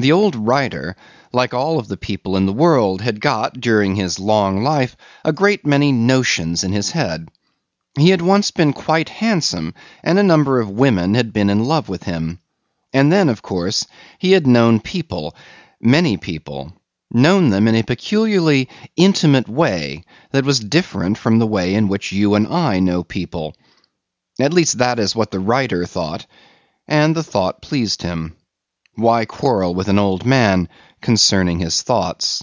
The old writer, like all of the people in the world, had got, during his long life, a great many notions in his head. He had once been quite handsome, and a number of women had been in love with him. And then, of course, he had known people, many people, known them in a peculiarly intimate way that was different from the way in which you and I know people. At least that is what the writer thought, and the thought pleased him. Why quarrel with an old man concerning his thoughts?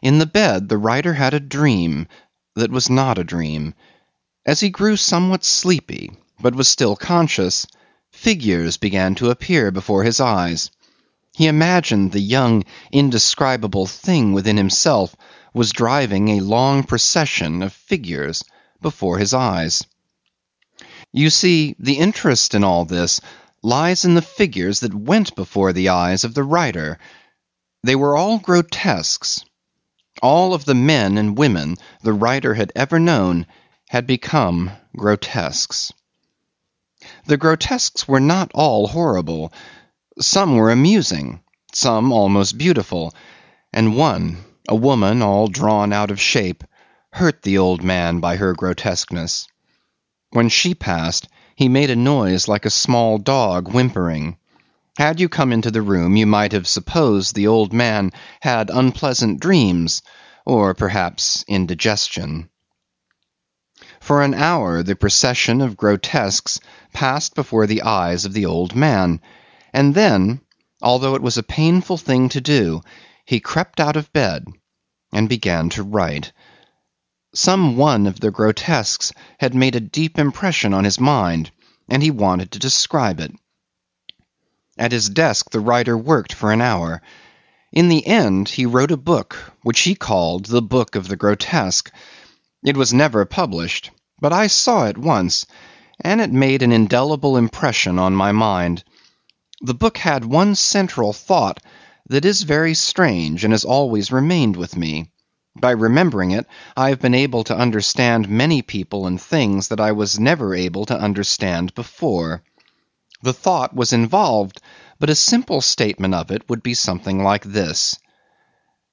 In the bed the writer had a dream that was not a dream. As he grew somewhat sleepy, but was still conscious, figures began to appear before his eyes. He imagined the young indescribable thing within himself was driving a long procession of figures before his eyes. You see, the interest in all this lies in the figures that went before the eyes of the writer. They were all grotesques. All of the men and women the writer had ever known had become grotesques. The grotesques were not all horrible. Some were amusing, some almost beautiful, and one, a woman all drawn out of shape, hurt the old man by her grotesqueness. When she passed he made a noise like a small dog whimpering. Had you come into the room you might have supposed the old man had unpleasant dreams, or perhaps indigestion. For an hour the procession of grotesques passed before the eyes of the old man, and then, although it was a painful thing to do, he crept out of bed and began to write. Some one of the grotesques had made a deep impression on his mind, and he wanted to describe it. At his desk the writer worked for an hour. In the end he wrote a book which he called The Book of the Grotesque. It was never published, but I saw it once, and it made an indelible impression on my mind. The book had one central thought that is very strange and has always remained with me. By remembering it I have been able to understand many people and things that I was never able to understand before. The thought was involved, but a simple statement of it would be something like this: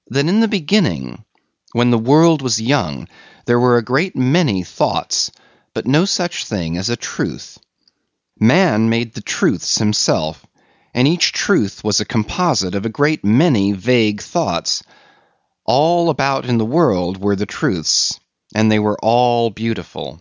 that in the beginning, when the world was young, there were a great many thoughts, but no such thing as a truth. Man made the truths himself, and each truth was a composite of a great many vague thoughts. All about in the world were the truths, and they were all beautiful.